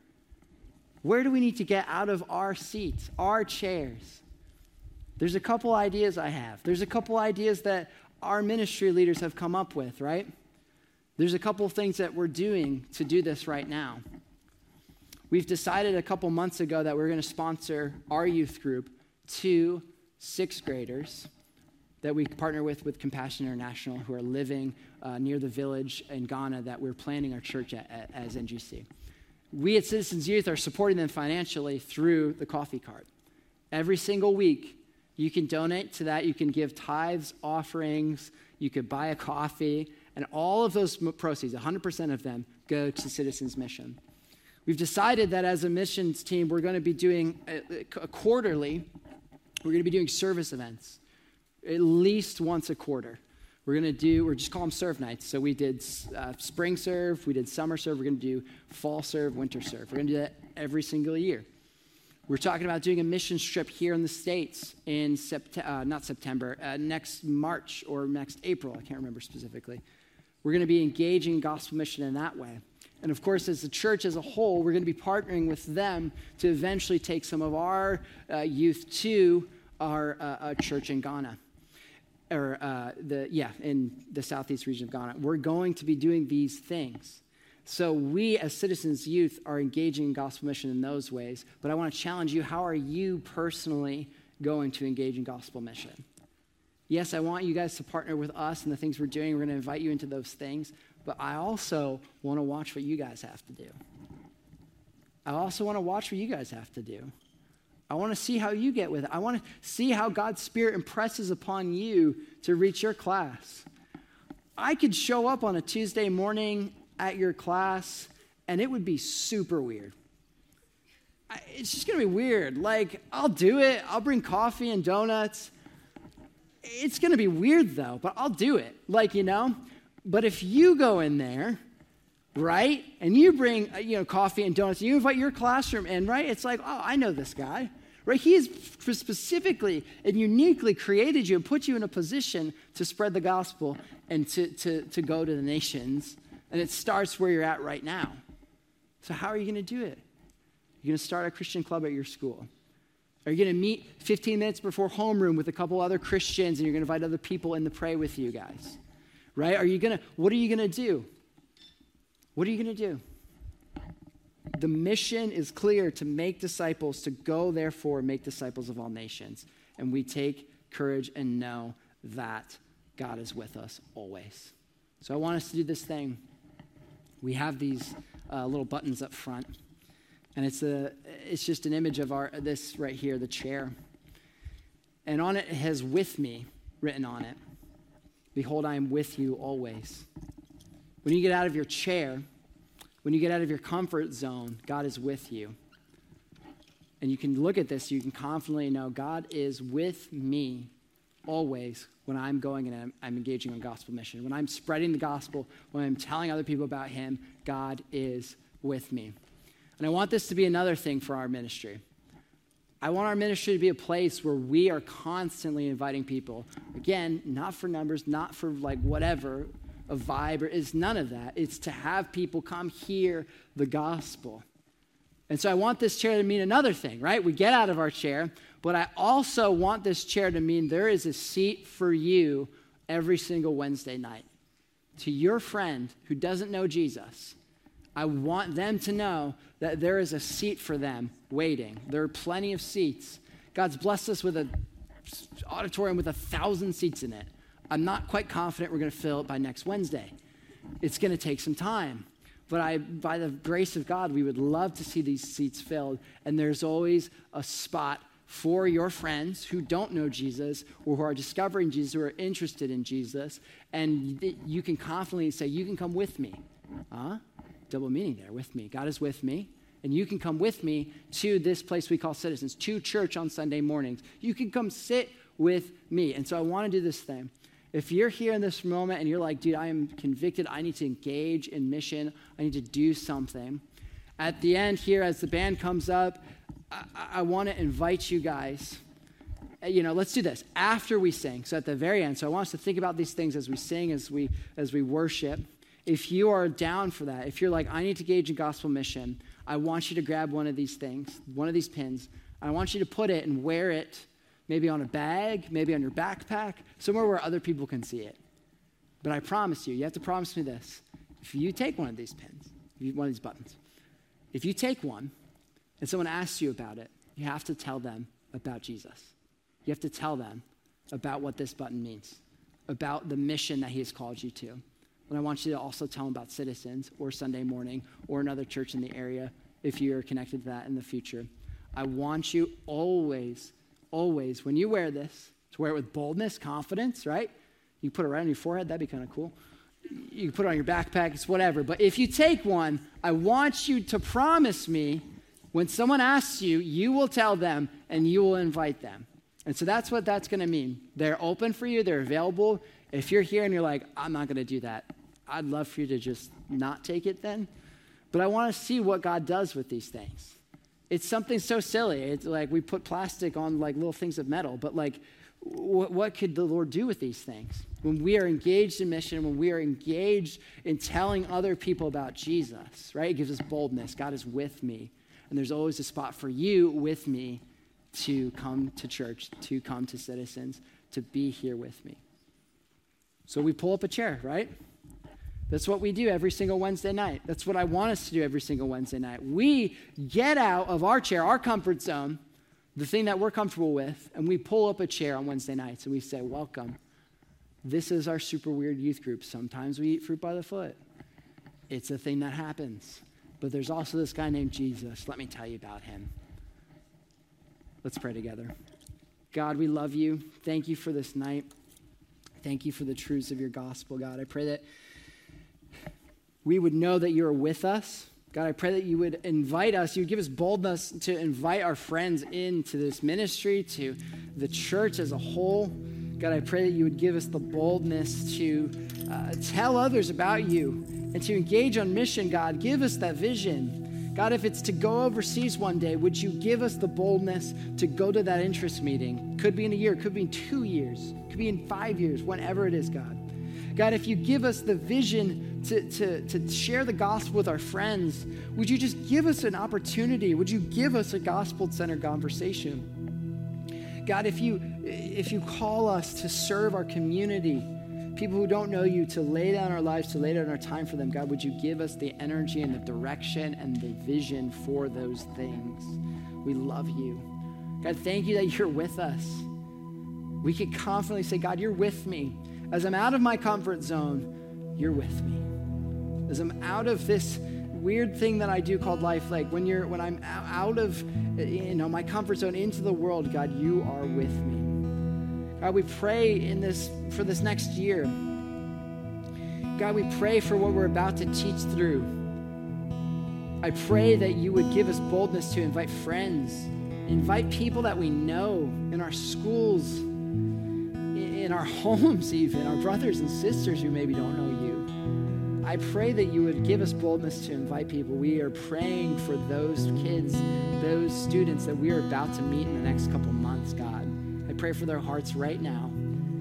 Where do we need to get out of our seats, our chairs? There's a couple ideas I have. There's a couple ideas that our ministry leaders have come up with, right? There's a couple things that we're doing to do this right now. We've decided a couple months ago that we're going two sponsor our youth group, to sixth graders that we partner with with Compassion International who are living uh, near the village in Ghana that we're planning our church at, at, as NGC. We at Citizens Youth are supporting them financially through the coffee cart. Every single week, you can donate to that. You can give tithes, offerings. You could buy a coffee. And all of those proceeds, 100% of them, go to Citizens Mission. We've decided that as a missions team, we're going to be doing a, a quarterly, we're going to be doing service events at least once a quarter. We're going to do, we're just call them serve nights. So we did uh, spring serve, we did summer serve, we're going to do fall serve, winter serve. We're going to do that every single year. We're talking about doing a mission trip here in the States in September, uh, not September, uh, next March or next April. I can't remember specifically. We're going to be engaging gospel mission in that way. And of course, as the church as a whole, we're going to be partnering with them to eventually take some of our uh, youth to our uh, church in Ghana. Or uh, the, yeah, in the southeast region of Ghana. We're going to be doing these things. So we as citizens youth are engaging in gospel mission in those ways. But I want to challenge you, how are you personally going to engage in gospel mission? Yes, I want you guys to partner with us and the things we're doing. We're going to invite you into those things. but I also want to watch what you guys have to do. I also want to watch what you guys have to do. I want to see how you get with it. I want to see how God's Spirit impresses upon you to reach your class. I could show up on a Tuesday morning at your class and it would be super weird. It's just to be weird. Like, I'll do it, I'll bring coffee and donuts. It's to be weird though, but I'll do it. Like, you know? But if you go in there, right, and you bring, uh, you know, coffee and donuts, and you invite your classroom in, right? It's like, oh, I know this guy, right? He has specifically and uniquely created you and put you in a position to spread the gospel and to, to, to go to the nations. And it starts where you're at right now. So, how are you going to do it? You're going to start a Christian club at your school. Are you going to meet 15 minutes before homeroom with a couple other Christians and you're going to invite other people in to pray with you guys? Right? Are you going to, what are you going to do? What are you going to do? The mission is clear to make disciples, to go, therefore, make disciples of all nations. And we take courage and know that God is with us always. So I want us to do this thing. We have these uh, little buttons up front. And it's, a, it's just an image of our, this right here, the chair. And on it, it has with me written on it. Behold, I am with you always. When you get out of your chair, when you get out of your comfort zone, God is with you. And you can look at this, you can confidently know God is with me always when I'm going and I'm, I'm, engaging on gospel mission. When I'm spreading the gospel, when I'm telling other people about Him, God is with me. And I want this to be another thing for our ministry. I want our ministry to be a place where we are constantly inviting people. Again, not for numbers, not for like whatever, a vibe, or it's none of that. It's to have people come hear the gospel. And so I want this chair to mean another thing, right? We get out of our chair, but I also want this chair to mean there is a seat for you every single Wednesday night. To your friend who doesn't know Jesus, I want them to know that there is a seat for them waiting. There are plenty of seats. God's blessed us with an auditorium with a thousand seats in it. I'm not quite confident we're going to fill it by next Wednesday. It's going to take some time. But I, by the grace of God, we would love to see these seats filled. And there's always a spot for your friends who don't know Jesus or who are discovering Jesus, who are interested in Jesus. And you can confidently say, You can come with me. Huh? double meaning there with me. God is with me. And you can come with me to this place we call citizens, to church on Sunday mornings. You can come sit with me. And so I want to do this thing. If you're here in this moment and you're like, dude, I am convicted, I need to engage in mission, I need to do something. At the end here, as the band comes up, I, I want to invite you guys. Uh, you know, let's do this after we sing. So at the very end, so I want us to think about these things as we sing, as we as we worship if you are down for that, if you're like, I need to engage in gospel mission, I want you to grab one of these things, one of these pins. I want you to put it and wear it maybe on a bag, maybe on your backpack, somewhere where other people can see it. But I promise you, you have to promise me this. If you take one of these pins, one of these buttons, if you take one and someone asks you about it, you have to tell them about Jesus. You have to tell them about what this button means, about the mission that he has called you to. And I want you to also tell them about Citizens or Sunday morning or another church in the area if you're connected to that in the future. I want you always, always, when you wear this, to wear it with boldness, confidence, right? You put it right on your forehead, that'd be kind of cool. You can put it on your backpack, it's whatever. But if you take one, I want you to promise me when someone asks you, you will tell them and you will invite them. And so that's what that's going to mean. They're open for you, they're available. If you're here and you're like, I'm not going to do that, I'd love for you to just not take it then. But I want to see what God does with these things. It's something so silly. It's like we put plastic on like little things of metal, but like, what, what could the Lord do with these things? When we are engaged in mission, when we are engaged in telling other people about Jesus, right? It gives us boldness. God is with me. And there's always a spot for you with me to come to church, to come to citizens, to be here with me. So we pull up a chair, right? That's what we do every single Wednesday night. That's what I want us to do every single Wednesday night. We get out of our chair, our comfort zone, the thing that we're comfortable with, and we pull up a chair on Wednesday nights and we say, Welcome. This is our super weird youth group. Sometimes we eat fruit by the foot. It's a thing that happens. But there's also this guy named Jesus. Let me tell you about him. Let's pray together. God, we love you. Thank you for this night. Thank you for the truths of your gospel, God. I pray that we would know that you're with us. God, I pray that you would invite us, you would give us boldness to invite our friends into this ministry, to the church as a whole. God, I pray that you would give us the boldness to uh, tell others about you and to engage on mission, God. Give us that vision. God, if it's to go overseas one day, would you give us the boldness to go to that interest meeting? Could be in a year, could be in two years, could be in five years, whenever it is, God. God, if you give us the vision to, to, to share the gospel with our friends, would you just give us an opportunity? Would you give us a gospel centered conversation? God, if you, if you call us to serve our community, people who don't know you, to lay down our lives, to lay down our time for them, God, would you give us the energy and the direction and the vision for those things? We love you. God, thank you that you're with us. We can confidently say, God, you're with me. As I'm out of my comfort zone, you're with me. As I'm out of this weird thing that I do called life, like when you're when I'm out of you know my comfort zone into the world, God, you are with me. God, we pray in this for this next year. God, we pray for what we're about to teach through. I pray that you would give us boldness to invite friends, invite people that we know in our schools, in our homes, even our brothers and sisters who maybe don't know. I pray that you would give us boldness to invite people. We are praying for those kids, those students that we are about to meet in the next couple months, God. I pray for their hearts right now.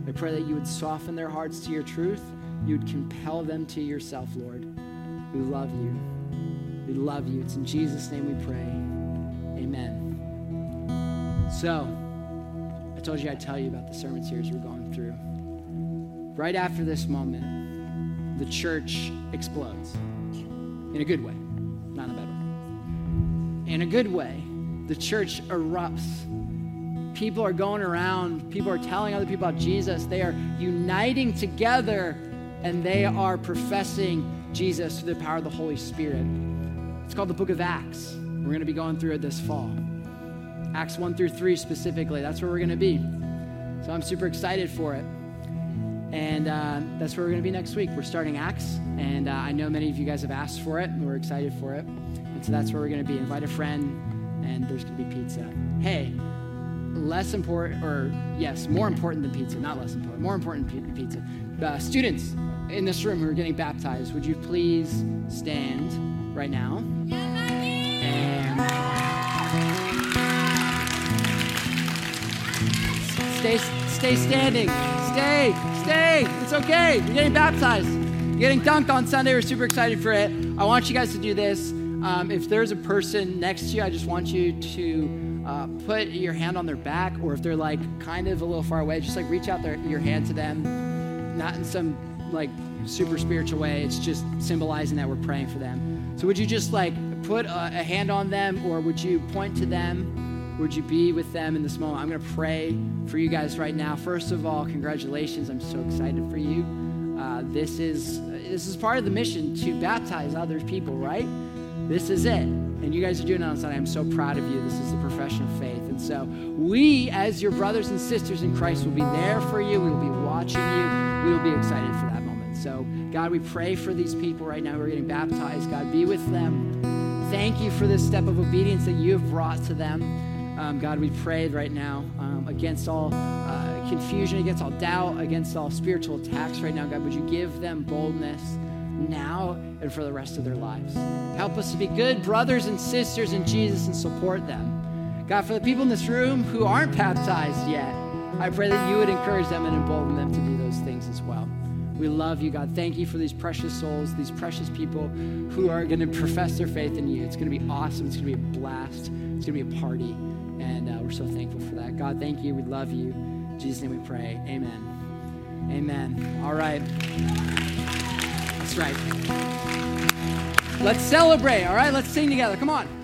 I pray that you would soften their hearts to your truth. You would compel them to yourself, Lord. We love you. We love you. It's in Jesus' name we pray. Amen. So, I told you I'd tell you about the sermon series we're going through. Right after this moment, the church explodes in a good way, not in a bad way. In a good way, the church erupts. People are going around, people are telling other people about Jesus. They are uniting together and they are professing Jesus through the power of the Holy Spirit. It's called the book of Acts. We're going to be going through it this fall. Acts 1 through 3 specifically, that's where we're going to be. So I'm super excited for it. And uh, that's where we're going to be next week. We're starting Acts, and uh, I know many of you guys have asked for it, and we're excited for it. And so that's where we're going to be. Invite a friend, and there's going to be pizza. Hey, less important, or yes, more important than pizza, not less important, more important than pizza. Uh, students in this room who are getting baptized, would you please stand right now? Stay, stay standing. Stay, stay. It's okay. You're getting baptized. You're getting dunked on Sunday. We're super excited for it. I want you guys to do this. Um, if there's a person next to you, I just want you to uh, put your hand on their back, or if they're like kind of a little far away, just like reach out their, your hand to them. Not in some like super spiritual way. It's just symbolizing that we're praying for them. So would you just like put a, a hand on them, or would you point to them? Would you be with them in this moment? I'm going to pray for you guys right now. First of all, congratulations. I'm so excited for you. Uh, this is this is part of the mission to baptize other people, right? This is it. And you guys are doing it on Sunday. I'm so proud of you. This is the profession of faith. And so we, as your brothers and sisters in Christ, will be there for you. We will be watching you. We will be excited for that moment. So, God, we pray for these people right now who are getting baptized. God, be with them. Thank you for this step of obedience that you have brought to them. Um, God, we pray right now um, against all uh, confusion, against all doubt, against all spiritual attacks right now. God, would you give them boldness now and for the rest of their lives? Help us to be good brothers and sisters in Jesus and support them. God, for the people in this room who aren't baptized yet, I pray that you would encourage them and embolden them to do those things as well. We love you, God. Thank you for these precious souls, these precious people who are going to profess their faith in you. It's going to be awesome. It's going to be a blast. It's going to be a party. And uh, we're so thankful for that. God, thank you. We love you. In Jesus' name we pray. Amen. Amen. All right. That's right. Let's celebrate. All right. Let's sing together. Come on.